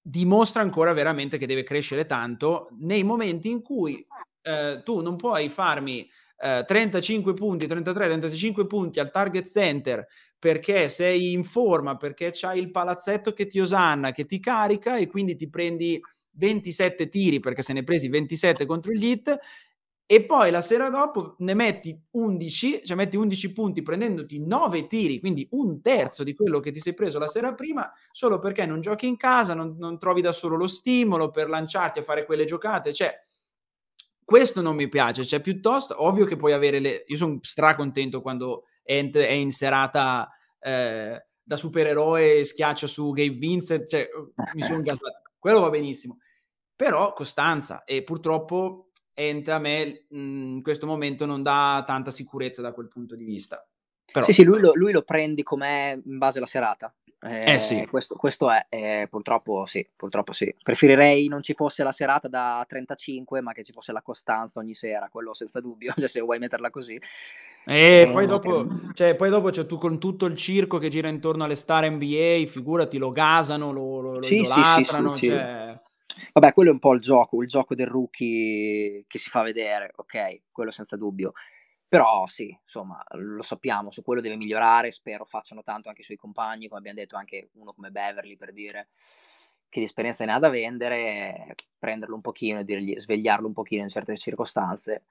dimostra ancora veramente che deve crescere tanto nei momenti in cui eh, tu non puoi farmi eh, 35 punti, 33, 35 punti al target center perché sei in forma, perché c'hai il palazzetto che ti osanna, che ti carica e quindi ti prendi 27 tiri perché se ne presi 27 contro gli hit e poi la sera dopo ne metti 11, cioè metti 11 punti prendendoti 9 tiri, quindi un terzo di quello che ti sei preso la sera prima, solo perché non giochi in casa, non, non trovi da solo lo stimolo per lanciarti a fare quelle giocate, cioè questo non mi piace, cioè piuttosto ovvio che puoi avere le... Io sono stracontento quando Ent è in serata eh, da supereroe schiaccia su Gabe Vincent, cioè mi sono gasato, quello va benissimo, però costanza e purtroppo Ent a me mh, in questo momento non dà tanta sicurezza da quel punto di vista. Però... Sì, sì, lui lo, lui lo prendi com'è in base alla serata. Eh, eh sì. Questo, questo è, eh, purtroppo sì, purtroppo sì. Preferirei non ci fosse la serata da 35, ma che ci fosse la costanza ogni sera, quello senza dubbio, cioè, se vuoi metterla così. E eh, poi, dopo, cioè, poi dopo c'è tu con tutto il circo che gira intorno alle star NBA, figurati, lo gasano, lo, lo, lo sì, idolatrano, sì, sì, cioè... Vabbè, quello è un po' il gioco, il gioco del rookie che si fa vedere, ok, quello senza dubbio. Però sì, insomma, lo sappiamo, su quello deve migliorare, spero facciano tanto anche i suoi compagni, come abbiamo detto anche uno come Beverly per dire che di esperienza ne ha da vendere, prenderlo un pochino e dirgli, svegliarlo un pochino in certe circostanze.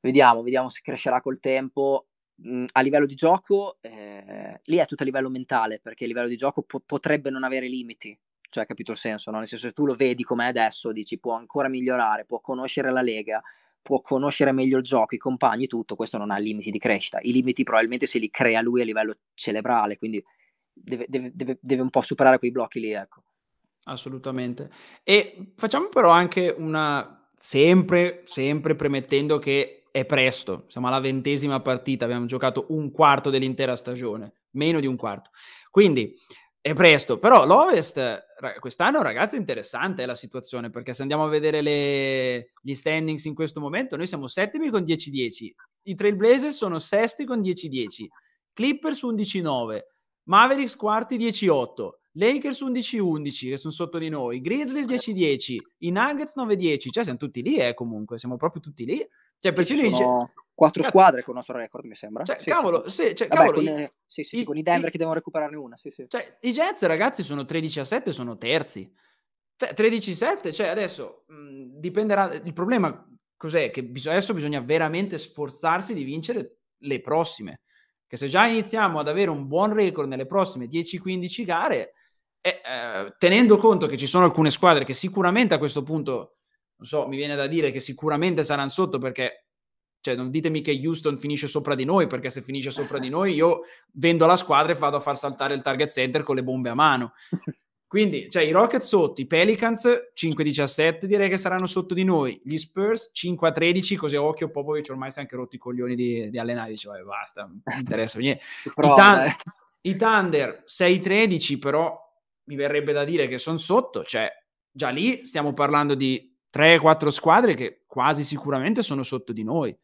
Vediamo, vediamo se crescerà col tempo. Mm, a livello di gioco, eh, lì è tutto a livello mentale, perché a livello di gioco po- potrebbe non avere limiti, cioè, capito il senso, no? Nel senso, se tu lo vedi come adesso, dici può ancora migliorare, può conoscere la lega, può conoscere meglio il gioco, i compagni, tutto, questo non ha limiti di crescita. I limiti probabilmente se li crea lui a livello cerebrale, quindi deve, deve, deve, deve un po' superare quei blocchi lì, ecco. Assolutamente. E facciamo però anche una, sempre, sempre premettendo che è presto, siamo alla ventesima partita, abbiamo giocato un quarto dell'intera stagione, meno di un quarto. Quindi è presto, però l'Ovest quest'anno ragazzi è interessante la situazione perché se andiamo a vedere le, gli standings in questo momento noi siamo settimi con 10-10, i Trailblazers sono sesti con 10-10, Clippers 11-9, Mavericks quarti 10-8, Lakers 11-11 che sono sotto di noi, Grizzlies 10-10, i Nuggets 9-10, cioè siamo tutti lì eh, comunque, siamo proprio tutti lì. Cioè, persino sì, sono quattro Cazzo. squadre con il nostro record, mi sembra. Cioè, sì, cavolo, sì, cioè, Vabbè, cavolo, con, i, sì, sì, i, con i Denver i, che devono recuperarne una. Sì, sì. Cioè, i Jets, ragazzi, sono 13 a 7, sono terzi. Cioè, 13 a 7, cioè adesso mh, dipenderà. Il problema cos'è? Che bis- adesso bisogna veramente sforzarsi di vincere le prossime. Che se già iniziamo ad avere un buon record nelle prossime 10-15 gare, eh, eh, tenendo conto che ci sono alcune squadre che sicuramente a questo punto, non so, mi viene da dire che sicuramente saranno sotto perché cioè non ditemi che Houston finisce sopra di noi, perché se finisce sopra di noi io vendo la squadra e vado a far saltare il target center con le bombe a mano. Quindi, cioè, i Rockets sotto, i Pelicans 5-17 direi che saranno sotto di noi, gli Spurs 5-13, così a occhio Popovic ormai si è anche rotto i coglioni di, di allenare, dice, vabbè, basta, non interessa niente. I, Thun- I Thunder 6-13, però mi verrebbe da dire che sono sotto, cioè già lì stiamo parlando di 3-4 squadre che quasi sicuramente sono sotto di noi.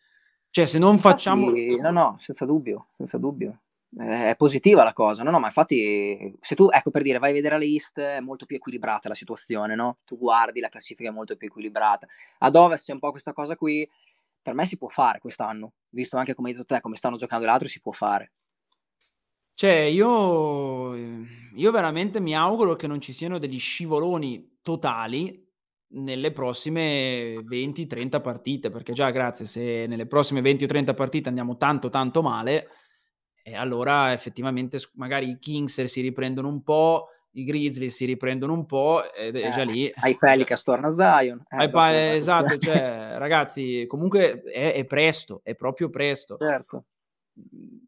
Cioè, se non infatti, facciamo... No, no, senza dubbio, senza dubbio è positiva la cosa, no? No, ma infatti, se tu, ecco per dire, vai a vedere la list, è molto più equilibrata la situazione, no? Tu guardi, la classifica è molto più equilibrata. Ad ovest c'è un po' questa cosa qui, per me si può fare quest'anno, visto anche come hai detto te, come stanno giocando le altre, si può fare. Cioè, io, io veramente mi auguro che non ci siano degli scivoloni totali nelle prossime 20-30 partite, perché già grazie, se nelle prossime 20 o 30 partite andiamo tanto tanto male, e allora effettivamente magari i Kings si riprendono un po', i Grizzlies si riprendono un po' ed è eh, già lì. Ai Pelicans torna Zion. Eh, pa- esatto, cioè, ragazzi, comunque è, è, presto, è proprio presto. Certo.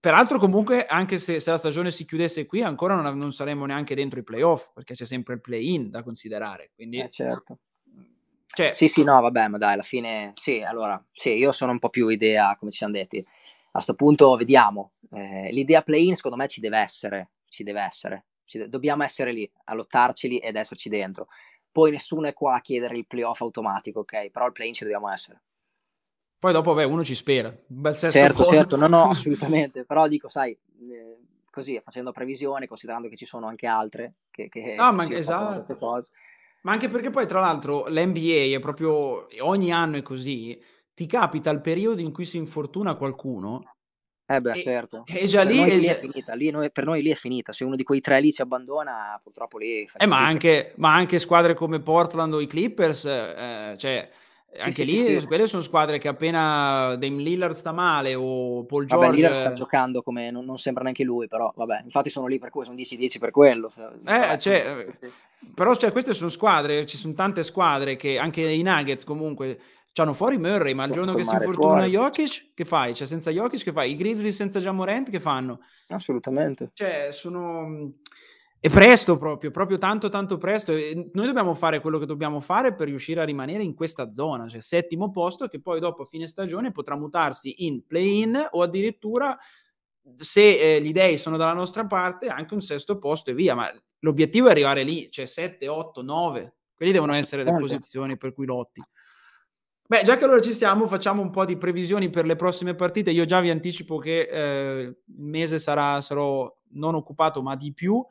Peraltro comunque anche se, se la stagione si chiudesse qui ancora non, non, saremmo neanche dentro i playoff perché c'è sempre il play-in da considerare. Quindi... Eh, certo. Cioè... Sì, sì, no, vabbè, ma dai, alla fine sì, allora, sì, io sono un po' più idea, come ci siamo detti. A questo punto vediamo, eh, l'idea play-in secondo me ci deve essere, ci deve essere, ci de- dobbiamo essere lì a lottarceli ed esserci dentro. Poi nessuno è qua a chiedere il playoff automatico, ok? Però il play-in ci dobbiamo essere. Poi dopo, beh, uno ci spera. Un bel sesto certo, posto. certo, no, no, assolutamente. Però dico, sai, eh, così, facendo previsione, considerando che ci sono anche altre che, che, no, ma esatto. queste cose. Ma anche perché poi, tra l'altro, l'NBA è proprio, ogni anno è così, ti capita il periodo in cui si infortuna qualcuno eh beh, e, certo. E già lì, è, lì è finita, lì noi, per noi lì è finita. Se uno di quei tre lì ci abbandona, purtroppo lì... Eh, ma anche, ma anche, squadre come Portland o i Clippers, eh, cioè, anche sì, lì sì, quelle sono squadre che appena Dame Lillard sta male o Paul George... Vabbè, Lillard sta giocando come non, non, sembra neanche lui, però vabbè, infatti sono lì per cui sono 10-10 per quello. Eh, vabbè, cioè, però cioè, queste sono squadre, ci sono tante squadre che anche i Nuggets comunque C'hanno fuori Murray, ma il giorno che si infortuna fuori. Jokic, che fai? Cioè, senza Jokic, che fai? I Grizzlies senza Jamorant, che fanno? Assolutamente. Cioè, sono... È presto proprio, proprio tanto tanto presto. E noi dobbiamo fare quello che dobbiamo fare per riuscire a rimanere in questa zona, cioè settimo posto che poi dopo fine stagione potrà mutarsi in play-in o addirittura se eh, gli dei sono dalla nostra parte anche un sesto posto e via, ma l'obiettivo è arrivare lì, cioè 7, 8, 9. Quelli devono essere le posizioni per cui lotti. Beh, già che allora ci siamo, facciamo un po' di previsioni per le prossime partite. Io già vi anticipo che eh, il mese sarà, sarò non occupato, ma di più,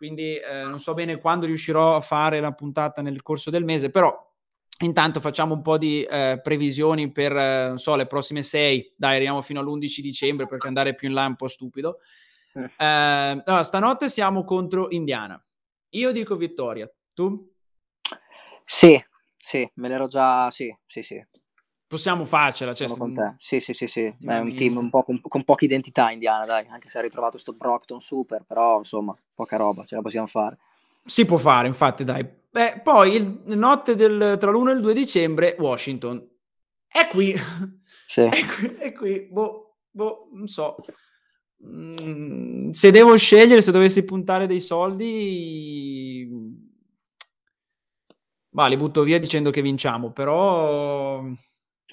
quindi eh, non so bene quando riuscirò a fare la puntata nel corso del mese, però intanto facciamo un po' di eh, previsioni per, eh, non so, le prossime sei. Dai, arriviamo fino all'11 dicembre perché andare più in là è un po' stupido. Eh. Eh, allora, stanotte siamo contro Indiana. Io dico vittoria. Tu? Sì, sì, me l'ero già. Sì, sì, sì. Possiamo farcela. Cioè, con te. Sì, sì, sì, sì. È un team un po' con, con poca identità indiana, dai. Anche se ha ritrovato sto Brockton super, però insomma, poca roba, ce la possiamo fare. Si può fare, infatti, dai. Beh, poi il notte del, tra l'1 e il 2 dicembre, Washington. È qui. Sì. È qui, è qui. Boh, boh, non so. Mm, se devo scegliere, se dovessi puntare dei soldi, Va, li butto via dicendo che vinciamo, però...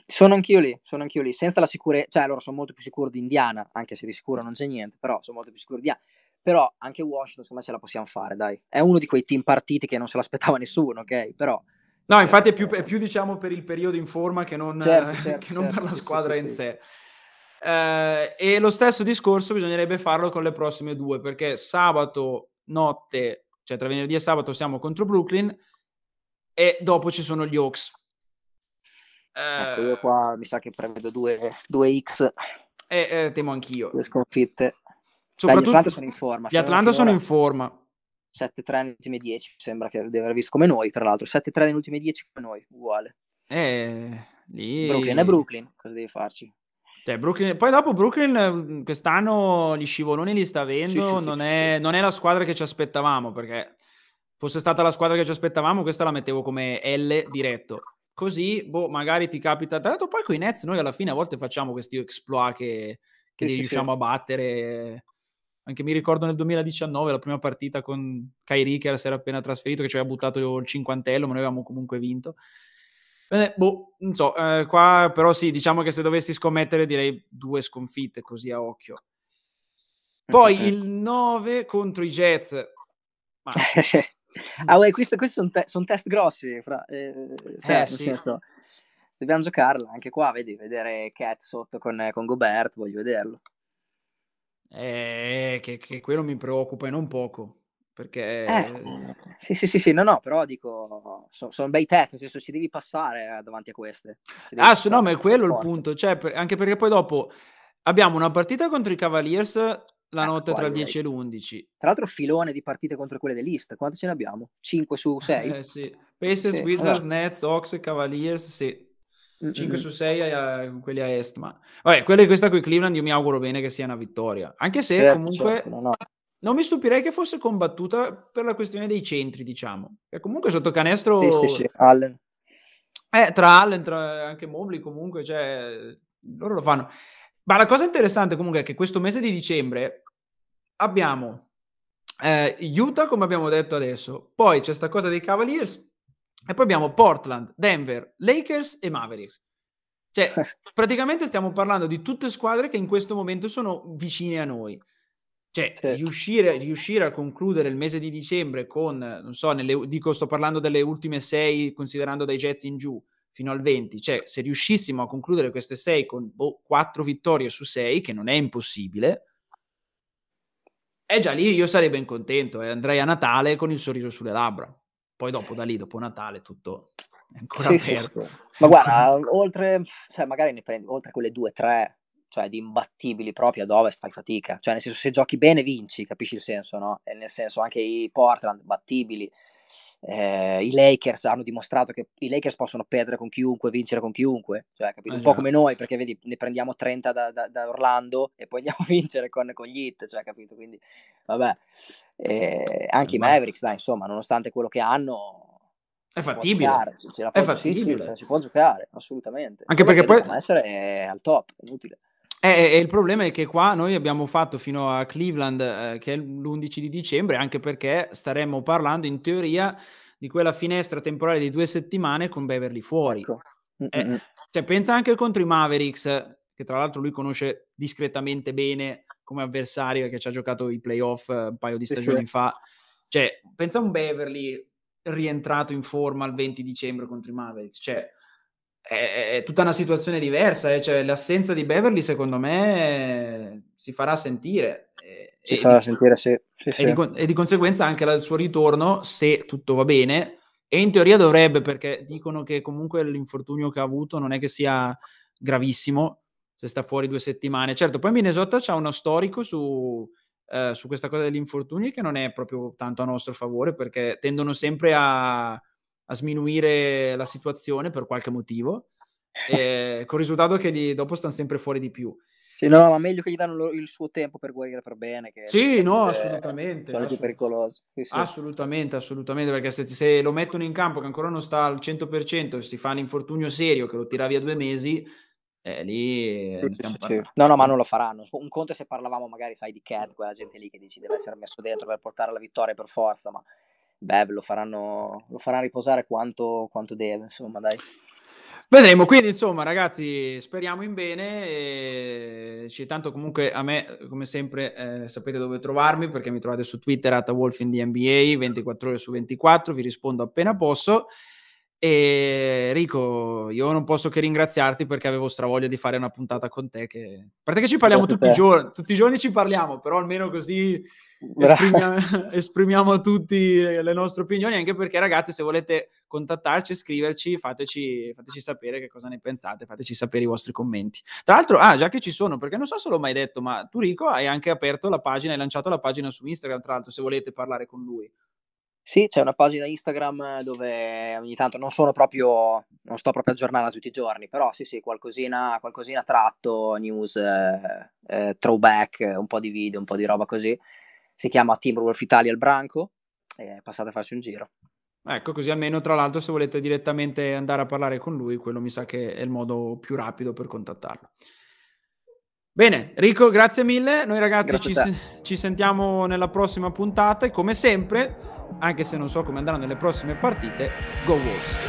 Sono anch'io lì, sono anch'io lì, senza la sicurezza, cioè allora sono molto più sicuro di Indiana, anche se di sicuro non c'è niente, però sono molto più sicuro di Indiana. Però anche Washington, secondo me, ce la possiamo fare, dai. È uno di quei team partiti che non se l'aspettava nessuno, ok? Però... No, infatti è più, è più diciamo, per il periodo in forma che non, certo, certo, che non certo, per la squadra sì, in sì, sé. Eh, e lo stesso discorso bisognerebbe farlo con le prossime due, perché sabato notte, cioè tra venerdì e sabato siamo contro Brooklyn, e dopo ci sono gli Hawks. Ecco, io qua mi sa che prevedo due, due X. E eh, temo anch'io. Due sconfitte. Soprattutto Beh, gli Atlanta sono in forma. Gli Atlanta sono in forma. 7-3 nelle ultime 10, sembra che deve aver visto come noi, tra l'altro. 7-3 nelle ultime 10 come noi, uguale. Eh, lì... Brooklyn è Brooklyn, cosa devi farci? Cioè, Brooklyn... Poi dopo Brooklyn quest'anno gli scivoloni li sta avendo, sì, sì, non, sì, è, non, è, la squadra che ci aspettavamo, perché fosse stata la squadra che ci aspettavamo, questa la mettevo come L diretto. Così, boh, magari ti capita. Tra l'altro, poi con i Nets noi alla fine a volte facciamo questi exploit che, che Sì, sì, riusciamo sì. a battere. Anche mi ricordo nel 2019, la prima partita con Kyrie che era- si era appena trasferito, che ci aveva buttato il cinquantello, ma noi avevamo comunque vinto. Eh, boh, non so, eh, qua però sì, diciamo che se dovessi scommettere direi due sconfitte così a occhio. Poi mm, il 9 contro i Jets. Ma ah, uè, questi, questi sono, te- son test grossi, fra, eh, cioè, Eh, nel sì. senso, dobbiamo giocarla anche qua, vedi, vedere Cat sotto con, con Gobert, voglio vederlo. eh, che, che quello mi preoccupa e non poco. Perché Eh, sì, sì, sì, sì, no, no, però dico, so- sono bei test, nel senso ci devi passare eh, davanti a queste. Ah, su- no, ma è quello il forza. punto. Cioè, per- anche perché poi dopo abbiamo una partita contro i Cavaliers la Eh, notte tra il direi. 10 e l'11. Tra l'altro filone di partite contro quelle dell'East, quante ce ne abbiamo? 5 su 6? Eh, sì. Pacers, Sì, Wizards, allora. Nets, Hawks, Cavaliers, sì. Mm, 5 mm, su 6 a, quelli a est, ma vabbè, quella di questa qui Cleveland io mi auguro bene che sia una vittoria. Anche se certo, comunque certo, no, no. non mi stupirei che fosse combattuta per la questione dei centri, diciamo. Che comunque sotto canestro Sì, sì, sì, Allen. Eh, tra Allen, tra anche Mobley comunque, cioè, loro lo fanno. Ma la cosa interessante comunque è che questo mese di dicembre abbiamo eh, Utah, come abbiamo detto adesso, poi c'è sta cosa dei Cavaliers e poi abbiamo Portland, Denver, Lakers e Mavericks. Cioè, praticamente stiamo parlando di tutte squadre che in questo momento sono vicine a noi. Cioè, Sì. riuscire, riuscire a concludere il mese di dicembre con, non so, nelle, dico, sto parlando delle ultime sei, considerando dai Jets in giù, fino al 20. Cioè, se riuscissimo a concludere queste sei con boh, quattro vittorie su sei, che non è impossibile, e già lì io sarei ben contento e andrei a Natale con il sorriso sulle labbra. Poi dopo, da lì, dopo Natale, tutto è ancora Sì, sì, aperto. sì. Ma guarda, oltre, cioè magari ne prendi, oltre quelle due, tre, cioè di imbattibili proprio ad ovest fai fatica. Cioè nel senso se giochi bene vinci, capisci il senso, no? E nel senso anche i Portland battibili, eh, i Lakers hanno dimostrato che i Lakers possono perdere con chiunque, vincere con chiunque, cioè capito? Un po' già. come noi, perché vedi, ne prendiamo 30 da, da- da Orlando e poi andiamo a vincere con, con gli Heat, cioè capito? Quindi vabbè, Eh, anche i Ma- Mavericks, dai, insomma, nonostante quello che hanno, È fattibile. giocare, la È può- sì, sì, fattibile. la si può giocare, assolutamente. Anche Solo perché poi- essere al top, inutile. Eh, E, e il problema è che qua noi abbiamo fatto fino a Cleveland, eh, che è l'11 di dicembre, anche perché staremmo parlando in teoria di quella finestra temporale di due settimane con Beverly fuori. Ecco. Eh, Mm-mm. cioè, pensa anche contro i Mavericks, che tra l'altro lui conosce discretamente bene come avversario, perché ci ha giocato i playoff eh, un paio di Sì, sì. stagioni fa. Cioè, pensa a un Beverly rientrato in forma il 20 dicembre contro i Mavericks. Cioè, è, è tutta una situazione diversa. eh. Cioè, l'assenza di Beverly, secondo me, si farà sentire. E, Si e farà di- sentire, sì. sì, e sì. di, e di conseguenza anche il suo ritorno, se tutto va bene, e in teoria dovrebbe, perché dicono che comunque l'infortunio che ha avuto non è che sia gravissimo, se sta fuori due settimane. Certo, poi Minnesota c'ha uno storico su, eh, su questa cosa degli infortuni che non è proprio tanto a nostro favore, perché tendono sempre a, a sminuire la situazione per qualche motivo, e con il risultato che gli, dopo stanno sempre fuori di più. Sì, no, ma meglio che gli danno il suo tempo per guarire per bene. Che Sì, no, eh, assolutamente, Sono assolut- pericolosi. Sì, sì. Assolutamente, assolutamente, perché se, se lo mettono in campo che ancora non sta al 100% e si fa l'infortunio serio che lo tira via due mesi, eh, lì eh, Sì, sì, sì. No, no, ma non lo faranno. Un conto è se parlavamo magari, sai, di Cat, quella gente lì che dici deve essere messo dentro per portare la vittoria per forza, ma Bev lo faranno, lo faranno riposare quanto, quanto deve, insomma, dai. Vedremo, quindi insomma ragazzi speriamo in bene, e tanto comunque a me come sempre eh, sapete dove trovarmi perché mi trovate su Twitter at WolfInDNBA 24 ore su 24, vi rispondo appena posso e Rico io non posso che ringraziarti perché avevo stravoglia di fare una puntata con te che... a parte che ci parliamo Grazie a tutti i giorni, tutti i giorni ci parliamo però almeno così esprimiamo, esprimiamo tutti le nostre opinioni, anche perché ragazzi se volete contattarci, scriverci, fateci, fateci sapere che cosa ne pensate, fateci sapere i vostri commenti. Tra l'altro, ah, già che ci sono, perché non so se l'ho mai detto, ma tu Rico hai anche aperto la pagina, hai lanciato la pagina su Instagram, tra l'altro, se volete parlare con lui. Sì, c'è una pagina Instagram dove ogni tanto non sono proprio, non sto proprio aggiornata tutti i giorni, però sì, sì, qualcosina, qualcosina tratto, news, eh, eh, throwback, un po' di video, un po' di roba così. Si chiama Timberwolf Italia il branco e passate a farci un giro. Ecco, così almeno tra l'altro se volete direttamente andare a parlare con lui, quello mi sa che è il modo più rapido per contattarlo. Bene, Rico, grazie mille. Noi ragazzi ci, ci, sentiamo nella prossima puntata e come sempre, anche se non so come andranno le prossime partite, go Wolves!